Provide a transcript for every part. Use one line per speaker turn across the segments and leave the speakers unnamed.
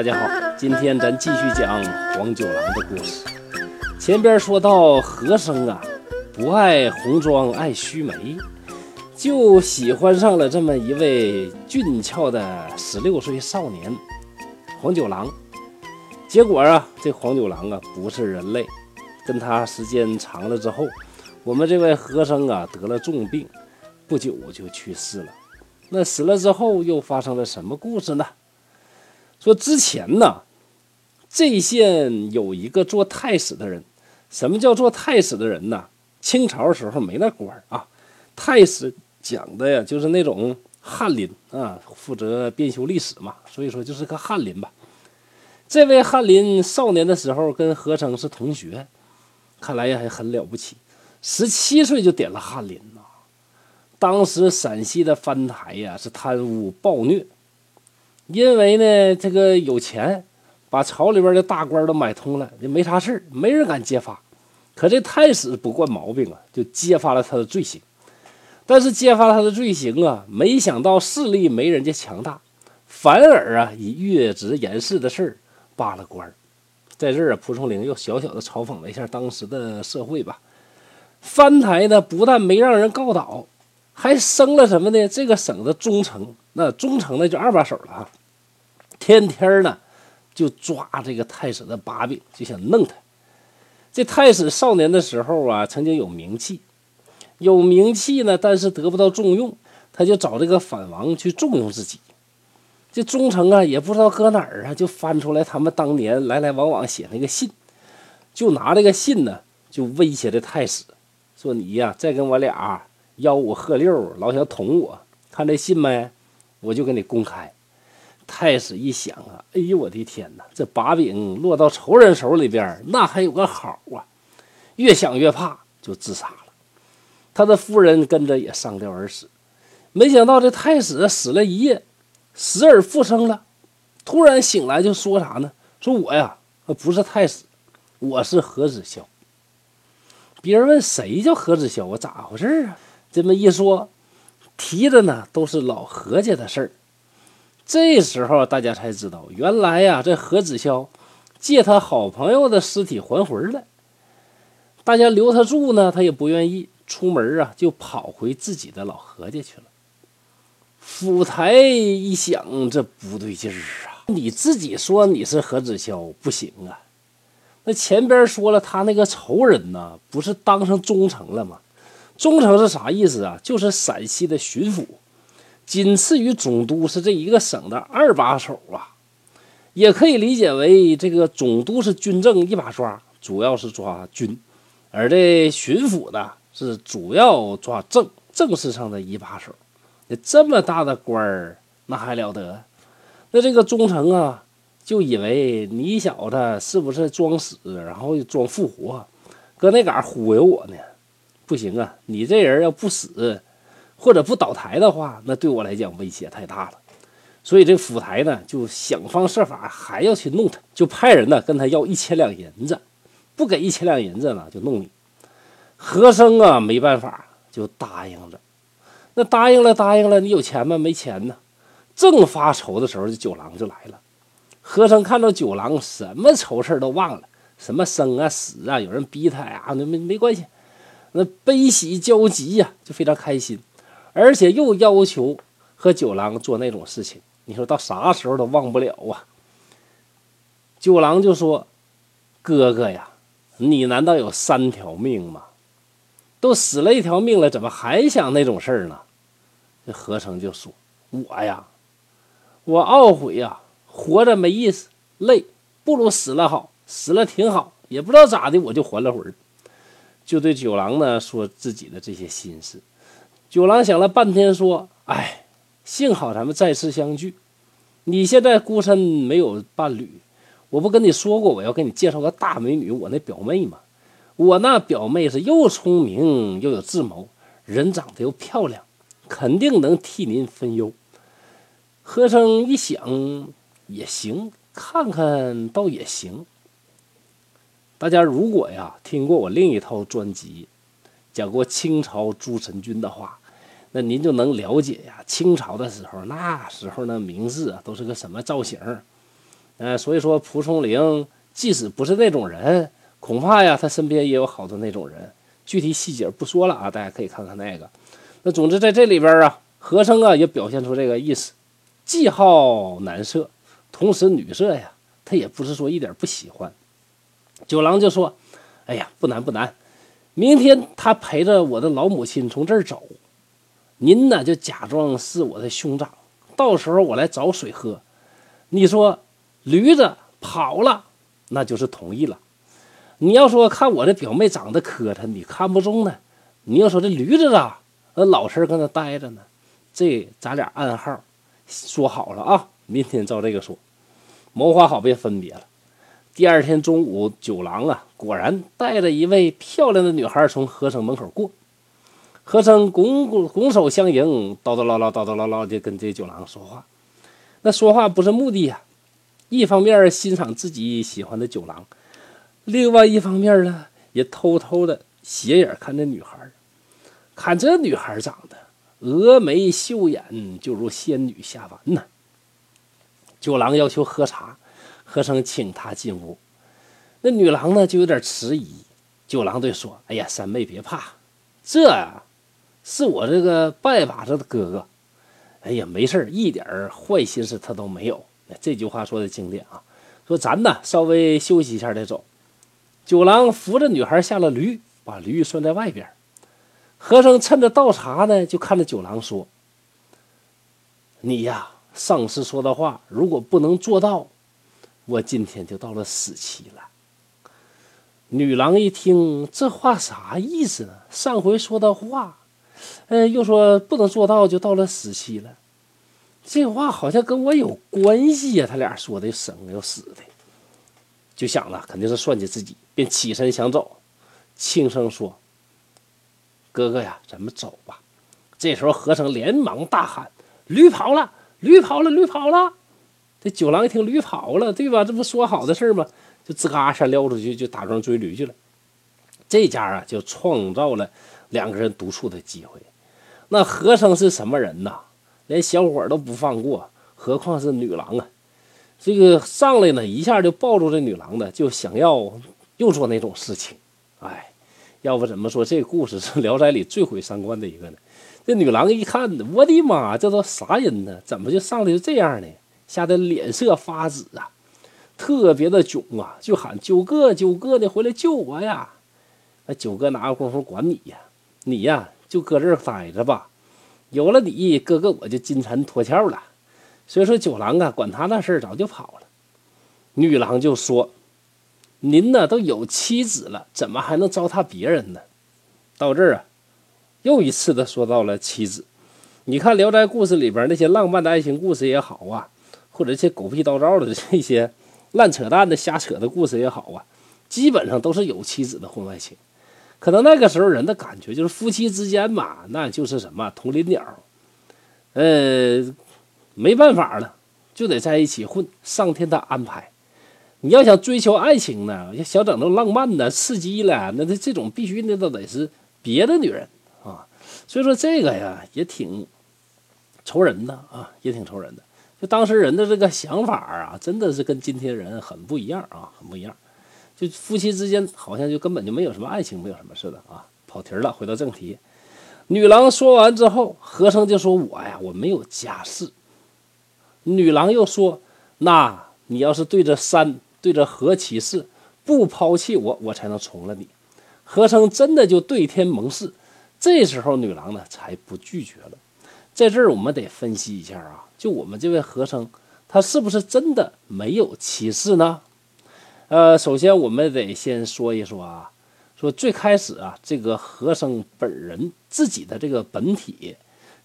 大家好，今天咱继续讲黄九郎的故事。前边说到和珅啊，不爱红妆爱须眉，就喜欢上了这么一位俊俏的十六岁少年黄九郎。结果啊，这黄九郎啊不是人类，跟他时间长了之后，我们这位和珅啊得了重病，不久就去世了。那死了之后又发生了什么故事呢？说之前呢，这县有一个做太史的人。什么叫做太史的人呢？清朝时候没那官啊。太史讲的呀，就是那种翰林啊，负责编修历史嘛。所以说就是个翰林吧。这位翰林少年的时候跟和珅是同学，看来也还很了不起。十七岁就点了翰林呐。当时陕西的藩台呀是贪污暴虐。因为呢，这个有钱，把朝里边的大官都买通了，就没啥事没人敢揭发。可这太史不惯毛病啊，就揭发了他的罪行。但是揭发他的罪行啊，没想到势力没人家强大，反而啊以越职言事的事罢了官。在这儿啊，蒲松龄又小小的嘲讽了一下当时的社会吧。藩台呢，不但没让人告倒，还升了什么呢？这个省的中丞，那中丞呢就二把手了啊。天天呢，就抓这个太史的把柄，就想弄他。这太史少年的时候啊，曾经有名气，有名气呢，但是得不到重用，他就找这个反王去重用自己。这忠诚啊，也不知道搁哪儿啊，就翻出来他们当年来来往往写那个信，就拿这个信呢，就威胁这太史，说你呀，再跟我俩吆五喝六，老想捅我，看这信没，我就给你公开。太史一想啊，哎呦我的天哪！这把柄落到仇人手里边，那还有个好啊！越想越怕，就自杀了。他的夫人跟着也上吊而死。没想到这太史死了一夜，死而复生了。突然醒来就说啥呢？说我呀，不是太史，我是何子霄。别人问谁叫何子霄我？咋回事啊？这么一说，提的呢都是老何家的事儿。这时候大家才知道，原来呀，这何子潇借他好朋友的尸体还魂了。大家留他住呢，他也不愿意出门啊，就跑回自己的老何家去了。府台一想，这不对劲儿啊！你自己说你是何子潇不行啊？那前边说了，他那个仇人呢，不是当上忠臣了吗？忠诚是啥意思啊？就是陕西的巡抚。仅次于总督是这一个省的二把手啊，也可以理解为这个总督是军政一把抓，主要是抓军，而这巡抚呢是主要抓政，政事上的一把手。这么大的官儿，那还了得？那这个忠诚啊，就以为你小子是不是装死，然后装复活，搁那嘎忽悠我呢？不行啊，你这人要不死。或者不倒台的话，那对我来讲威胁太大了，所以这府台呢就想方设法还要去弄他，就派人呢跟他要一千两银子，不给一千两银子呢就弄你。和珅啊没办法就答应了，那答应了答应了，你有钱吗？没钱呢。正发愁的时候，这九郎就来了。和珅看到九郎，什么愁事都忘了，什么生啊死啊，有人逼他呀，那没没关系，那悲喜交集呀，就非常开心。而且又要求和九郎做那种事情，你说到啥时候都忘不了啊？九郎就说：“哥哥呀，你难道有三条命吗？都死了一条命了，怎么还想那种事儿呢？”这和成就说：“我呀，我懊悔呀，活着没意思，累，不如死了好，死了挺好，也不知道咋的，我就还了魂就对九郎呢说自己的这些心事。九郎想了半天，说：“哎，幸好咱们再次相聚。你现在孤身没有伴侣，我不跟你说过我要给你介绍个大美女，我那表妹吗？我那表妹是又聪明又有智谋，人长得又漂亮，肯定能替您分忧。”和珅一想，也行，看看倒也行。大家如果呀听过我另一套专辑，讲过清朝朱神君的话。那您就能了解呀，清朝的时候，那时候那名士啊，都是个什么造型？呃，所以说蒲松龄即使不是那种人，恐怕呀，他身边也有好多那种人。具体细节不说了啊，大家可以看看那个。那总之在这里边啊，和珅啊也表现出这个意思，既好男色，同时女色呀，他也不是说一点不喜欢。九郎就说：“哎呀，不难不难，明天他陪着我的老母亲从这儿走，您呢就假装是我的兄长，到时候我来找水喝。你说。”驴子跑了，那就是同意了。你要说看我这表妹长得磕碜，你看不中呢。你要说这驴子啊，那老实搁那待着呢。这咱俩暗号说好了啊，明天照这个说，谋划好别分别了。第二天中午，九郎啊，果然带着一位漂亮的女孩从和尚门口过。和尚拱拱拱手相迎，叨叨唠唠叨叨唠唠的跟这九郎说话。那说话不是目的呀。一方面欣赏自己喜欢的酒廊，另外一方面呢，也偷偷的斜眼看这女孩看这女孩长得峨眉秀眼，就如仙女下凡呐。酒郎要求喝茶，和珅请他进屋。那女郎呢，就有点迟疑。九郎对说：“哎呀，三妹别怕，这呀，是我这个拜把子的哥哥。哎呀，没事一点坏心思他都没有。”这句话说的经典啊！说咱呢稍微休息一下再走。九郎扶着女孩下了驴，把驴拴在外边。和尚趁着倒茶呢，就看着九郎说：“你呀，上次说的话如果不能做到，我今天就到了死期了。”女郎一听这话啥意思呢？上回说的话，嗯，又说不能做到就到了死期了。这话好像跟我有关系呀！他俩说的生又死的，就想了，肯定是算计自己，便起身想走，轻声说：“哥哥呀，咱们走吧。”这时候和尚连忙大喊：“驴跑了！驴跑了！驴跑了！”这九郎一听驴跑了，对吧？这不说好的事吗？就吱嘎一下撩出去，就打桩追驴去了。这家啊，就创造了两个人独处的机会。那和珅是什么人呐？连小伙都不放过，何况是女郎啊！这个上来呢，一下就抱住这女郎的，就想要又做那种事情。哎，要不怎么说这故事是《聊斋》里最毁三观的一个呢？这女郎一看，我的妈，这都啥人呢？怎么就上来就这样呢？吓得脸色发紫啊，特别的囧啊，就喊九哥，九哥，你回来救我呀！那九哥哪有功夫管你呀？你呀，就搁这儿待着吧。有了你哥哥，我就金蝉脱壳了。所以说，九郎啊，管他那事儿早就跑了。女郎就说：“您呢都有妻子了，怎么还能糟蹋别人呢？”到这儿啊，又一次的说到了妻子。你看《聊斋》故事里边那些浪漫的爱情故事也好啊，或者这些狗屁叨叨的这些烂扯淡的瞎扯的故事也好啊，基本上都是有妻子的婚外情。可能那个时候人的感觉就是夫妻之间嘛，那就是什么同林鸟，呃，没办法了，就得在一起混。上天的安排，你要想追求爱情呢，要想整那浪漫的、刺激了，那这这种必须那都得是别的女人啊。所以说这个呀，也挺愁人的啊，也挺愁人的。就当时人的这个想法啊，真的是跟今天人很不一样啊，很不一样。就夫妻之间好像就根本就没有什么爱情，没有什么似的啊，跑题了。回到正题，女郎说完之后，和珅就说：“我呀，我没有家室。”女郎又说：“那你要是对着山，对着河起誓，不抛弃我，我才能从了你。”和珅真的就对天盟誓。这时候女郎呢，才不拒绝了。在这儿我们得分析一下啊，就我们这位和珅，他是不是真的没有妻室呢？呃，首先我们得先说一说啊，说最开始啊，这个和珅本人自己的这个本体，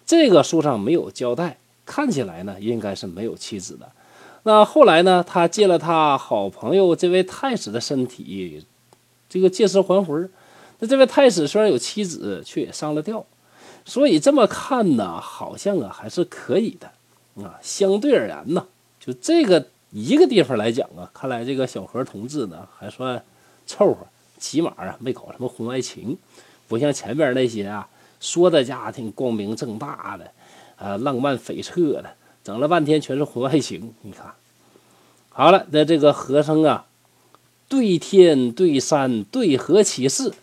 这个书上没有交代，看起来呢应该是没有妻子的。那后来呢，他借了他好朋友这位太史的身体，这个借尸还魂。那这位太史虽然有妻子，却也上了吊，所以这么看呢，好像啊还是可以的啊。相对而言呢，就这个。一个地方来讲啊，看来这个小何同志呢还算凑合，起码啊没搞什么婚外情，不像前边那些啊说的家庭光明正大的，啊浪漫悱恻的，整了半天全是婚外情。你看，好了，那这个和尚啊，对天对山对河起誓，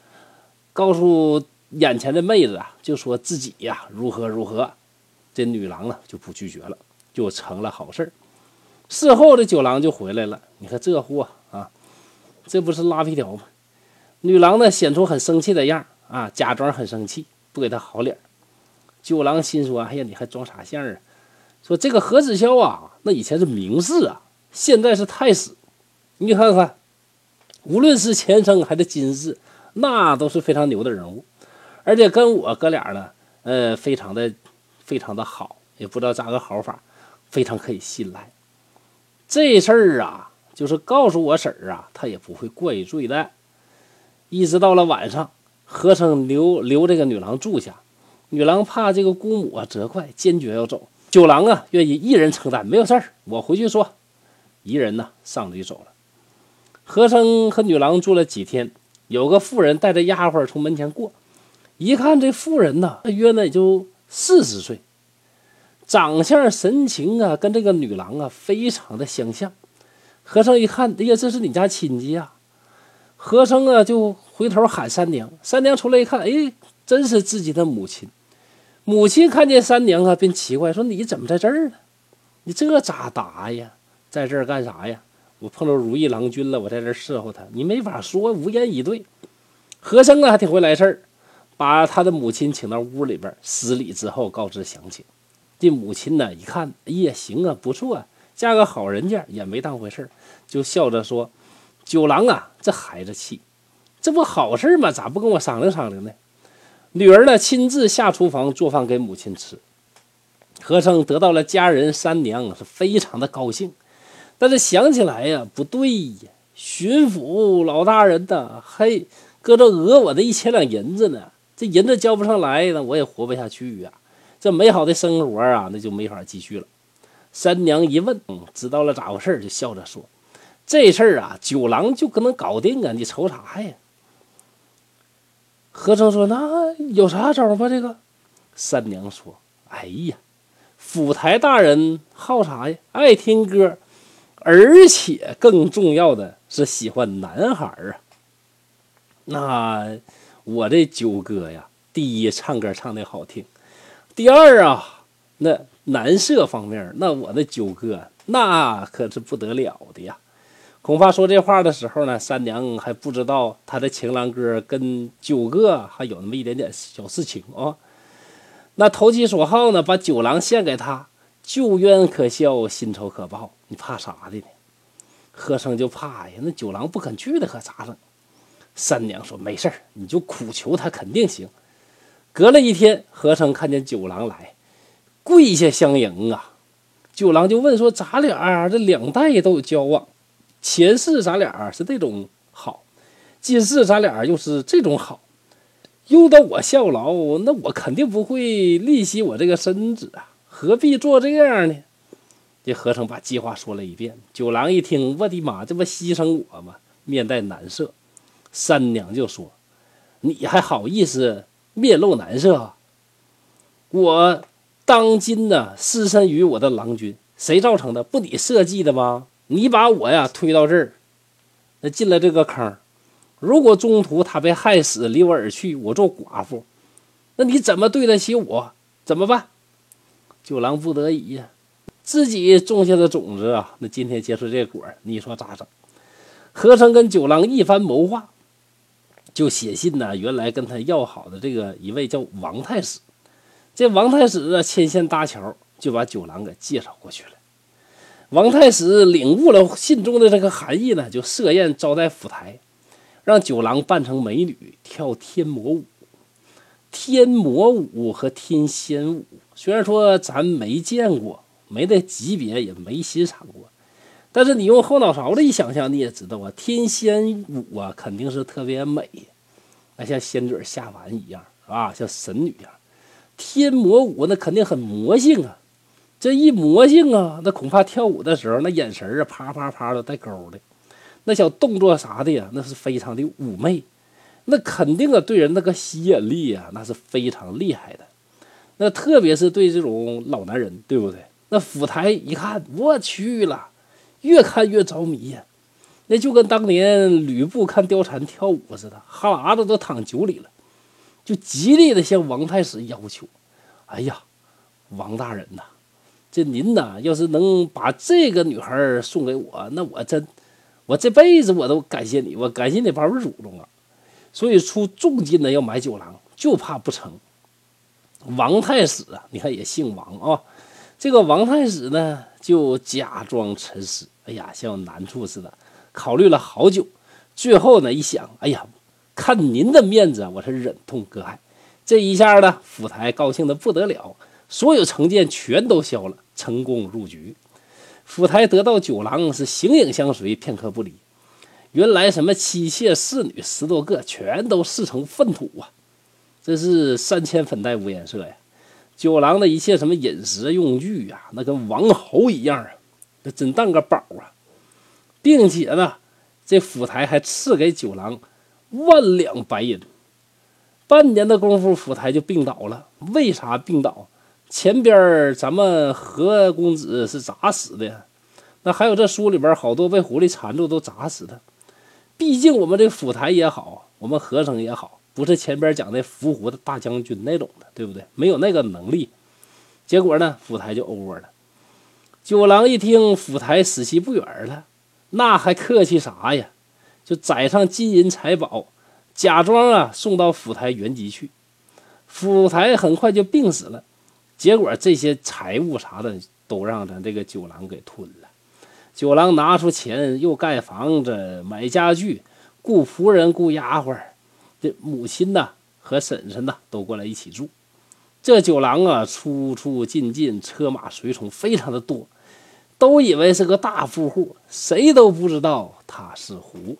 告诉眼前的妹子啊，就说自己呀如何如何。这女郎呢就不拒绝了，就成了好事事后这九郎就回来了，你看这货啊，这不是拉皮条吗？女郎呢显出很生气的样啊，假装很生气，不给他好脸。九郎心说：“哎呀，你还装啥相啊？说这个何子潇啊，那以前是名士啊。”现在是太史，你看看，无论是前生还是今世，那都是非常牛的人物，而且跟我哥俩呢，呃，非常的非常的好，也不知道咋个好法，非常可以信赖。这事儿啊，就是告诉我婶儿啊，她也不会怪罪的。一直到了晚上，和尚留留这个女郎住下，女郎怕这个姑母啊责怪，坚决要走。九郎啊，愿意一人承担，没有事儿，我回去说。一人呢，上就走了。和尚和女郎住了几天，有个妇人带着丫鬟从门前过，一看这妇人呢，约呢也就四十岁，长相神情啊，跟这个女郎啊非常的相像。和尚一看，哎呀，这是你家亲戚呀！和尚啊就回头喊三娘，三娘出来一看，哎，真是自己的母亲。母亲看见三娘啊，便奇怪说：“你怎么在这儿呢？你这咋答呀？”在这儿干啥呀？我碰到如意郎君了，我在这儿伺候他，你没法说，无言以对。和珅啊，还挺会来事儿，把他的母亲请到屋里边施礼之后，告知详情。这母亲呢，一看，哎呀，行啊，不错啊，嫁个好人家，也没当回事，就笑着说：“九郎啊，这孩子气，这不好事吗？咋不跟我商量商量呢？”女儿呢，亲自下厨房做饭给母亲吃。和珅得到了家人三娘，是非常的高兴。但是想起来呀，不对呀！巡抚老大人呢，嘿搁这讹我的一千两银子呢，这银子交不上来呢，我也活不下去呀！这美好的生活啊，那就没法继续了。三娘一问，嗯，知道了咋回事，就笑着说：“这事儿啊，九郎就可能搞定啊，你愁啥呀？”和尚说：“那有啥招吧？这个？”三娘说：“哎呀，府台大人好啥呀？爱听歌。”而且更重要的是喜欢男孩啊！那我这九哥呀，第一唱歌唱的好听，第二啊，那男色方面，那我的九哥那可是不得了的呀！恐怕说这话的时候呢，三娘还不知道他的情郎哥跟九哥还有那么一点点小事情啊。那投其所好呢，把九郎献给他。旧冤可消，新仇可报。你怕啥的呢？和尚就怕呀，那九郎不肯去的可咋整？三娘说没事儿，你就苦求他，肯定行。隔了一天，和尚看见九郎来，跪下相迎啊。九郎就问说：“咱俩这两代都有交往，前世咱俩是这种好，今世咱俩又是这种好，用到我效劳，那我肯定不会吝惜我这个身子啊。”何必做这样呢？这和尚把计划说了一遍。九郎一听，我的妈，这不牺牲我吗？面带难色。三娘就说：“你还好意思面露难色？我当今呢，失身于我的郎君，谁造成的？不你设计的吗？你把我呀推到这儿，那进了这个坑。如果中途他被害死，离我而去，我做寡妇，那你怎么对得起我？怎么办？”九郎不得已呀，自己种下的种子啊，那今天结出这果你说咋整？和尚跟九郎一番谋划，就写信呢。原来跟他要好的这个一位叫王太史，这王太史啊牵线搭桥，就把九郎给介绍过去了。王太史领悟了信中的这个含义呢，就设宴招待府台，让九郎扮成美女跳天魔舞。天魔舞和天仙舞，虽然说咱没见过，没那级别，也没欣赏过，但是你用后脑勺子一想象，你也知道啊，天仙舞啊，肯定是特别美，那像仙女下凡一样，啊，像神女一样。天魔舞那肯定很魔性啊，这一魔性啊，那恐怕跳舞的时候那眼神啊，啪啪啪的带勾的，那小动作啥的呀，那是非常的妩媚。那肯定啊，对人那个吸引力啊，那是非常厉害的。那特别是对这种老男人，对不对？那府台一看，我去了，越看越着迷呀。那就跟当年吕布看貂蝉跳舞似的，哈喇子都淌酒里了，就极力的向王太史要求：“哎呀，王大人呐，这您呐，要是能把这个女孩送给我，那我真，我这辈子我都感谢你，我感谢你把我祖宗啊。所以出重金的要买酒郎，就怕不成。王太史啊，你看也姓王啊，这个王太史呢，就假装沉思，哎呀，像难处似的。”考虑了好久，最后呢一想，哎呀，看您的面子，我是忍痛割爱。这一下呢，府台高兴的不得了，所有成见全都消了，成功入局。府台得到酒郎是形影相随，片刻不离。原来什么妻妾侍女十多个，全都视成粪土啊！这是三千粉黛无颜色呀。酒郎的一切什么饮食用具呀，那跟王侯一样啊，那真当个宝啊！并且呢，这府台还赐给九郎万两白银。半年的功夫，府台就病倒了。为啥病倒？前边咱们何公子是咋死的？那还有这书里边好多被狐狸缠住都咋死的？毕竟我们这府台也好，我们和尚也好，不是前边讲的伏虎的大将军那种的，对不对？没有那个能力。结果呢，府台就 over 了。九郎一听府台死期不远了。那还客气啥呀？就载上金银财宝，假装啊送到府台原籍去。府台很快就病死了，结果这些财物啥的都让咱这个九郎给吞了。九郎拿出钱，又盖房子、买家具、雇仆人、雇丫鬟，这母亲呐和婶婶呐都过来一起住。这九郎啊，出出进进，车马随从非常的多。都以为是个大富户，谁都不知道他是狐。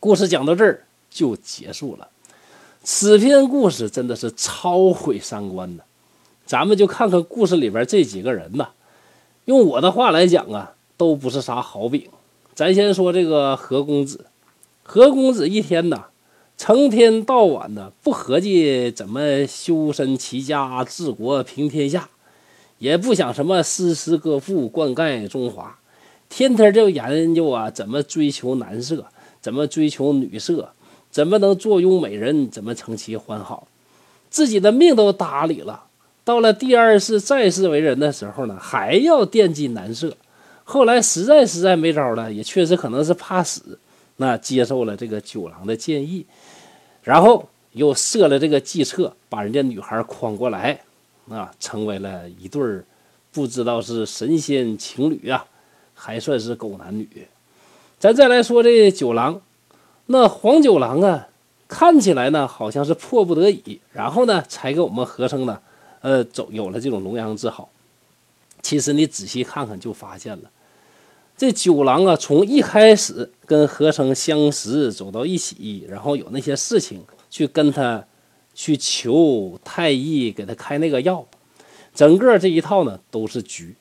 故事讲到这儿就结束了。此篇故事真的是超毁三观的。咱们就看看故事里边这几个人呐，用我的话来讲啊，都不是啥好饼。咱先说这个何公子，何公子一天呐，成天到晚的不合计怎么修身齐家治国平天下。也不想什么诗词歌赋灌溉中华，天天就研究啊，怎么追求男色，怎么追求女色，怎么能坐拥美人，怎么成其欢好，自己的命都搭理了。到了第二世再世为人的时候呢，还要惦记男色。后来实在实在没招了，也确实可能是怕死，那接受了这个九郎的建议，然后又设了这个计策，把人家女孩诓过来。啊，成为了一对儿，不知道是神仙情侣啊，还算是狗男女。咱再来说这九郎，那黄九郎啊，看起来呢好像是迫不得已，然后呢才给我们和称呢，呃，走有了这种龙阳之好。其实你仔细看看就发现了，这九郎啊，从一开始跟和称相识，走到一起，然后有那些事情去跟他。去求太医给他开那个药，整个这一套呢都是局。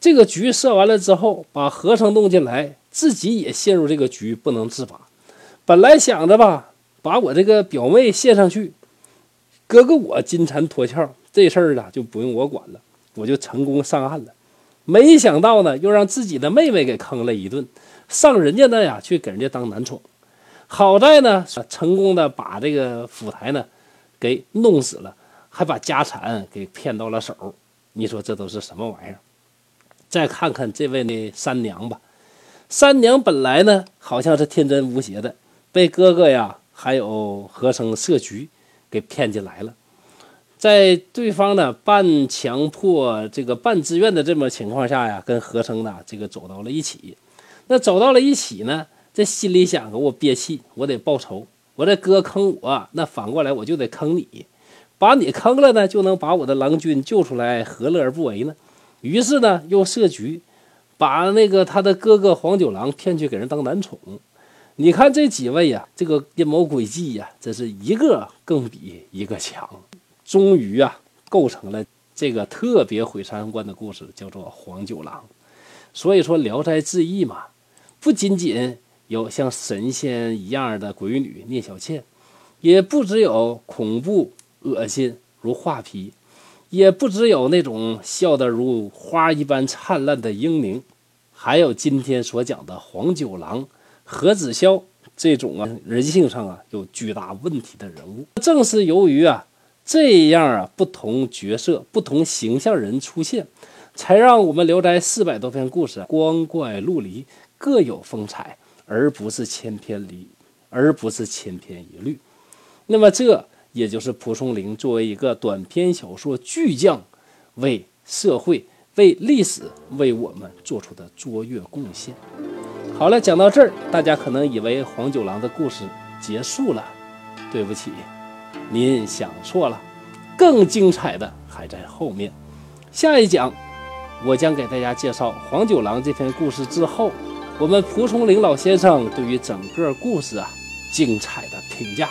这个局设完了之后，把和尚弄进来，自己也陷入这个局不能自拔。本来想着吧，把我这个表妹献上去，哥哥我金蝉脱壳，这事儿啊就不用我管了，我就成功上岸了。没想到呢，又让自己的妹妹给坑了一顿，上人家那呀去给人家当男宠。好在呢，成功的把这个府台呢。给弄死了，还把家产给骗到了手，你说这都是什么玩意儿？再看看这位呢三娘吧，三娘本来呢好像是天真无邪的，被哥哥呀还有和生设局给骗进来了，在对方呢半强迫这个半自愿的这么情况下呀，跟和生呢这个走到了一起。那走到了一起呢，这心里想着我憋气，我得报仇。我这哥坑我，那反过来我就得坑你，把你坑了呢，就能把我的郎君救出来，何乐而不为呢？于是呢，又设局，把那个他的哥哥黄九郎骗去给人当男宠。你看这几位呀，这个阴谋诡计呀，真是一个更比一个强，终于啊，构成了这个特别毁三观的故事，叫做黄九郎。所以说《聊斋志异》嘛，不仅仅。有像神仙一样的鬼女聂小倩，也不只有恐怖恶心如画皮，也不只有那种笑得如花一般灿烂的英宁，还有今天所讲的黄九郎、何子潇这种啊人性上啊有巨大问题的人物。正是由于啊这样啊不同角色、不同形象人出现，才让我们《聊斋》四百多篇故事光怪陆离，各有风采，而不是千篇一而不是千篇一律。那么这也就是蒲松龄作为一个短篇小说巨匠，为社会。为历史为我们做出的卓越贡献。好了，讲到这儿，大家可能以为黄九郎的故事结束了。对不起，您想错了，更精彩的还在后面。下一讲，我将给大家介绍黄九郎这篇故事之后，我们蒲松龄老先生对于整个故事啊精彩的评价。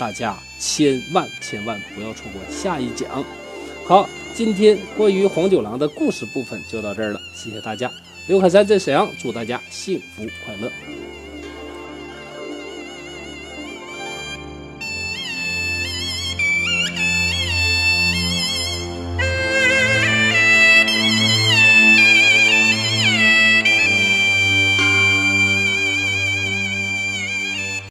大家千万千万不要错过下一讲。好。今天关于黄九郎的故事部分就到这儿了，谢谢大家。刘海山在沈阳，祝大家幸福快乐。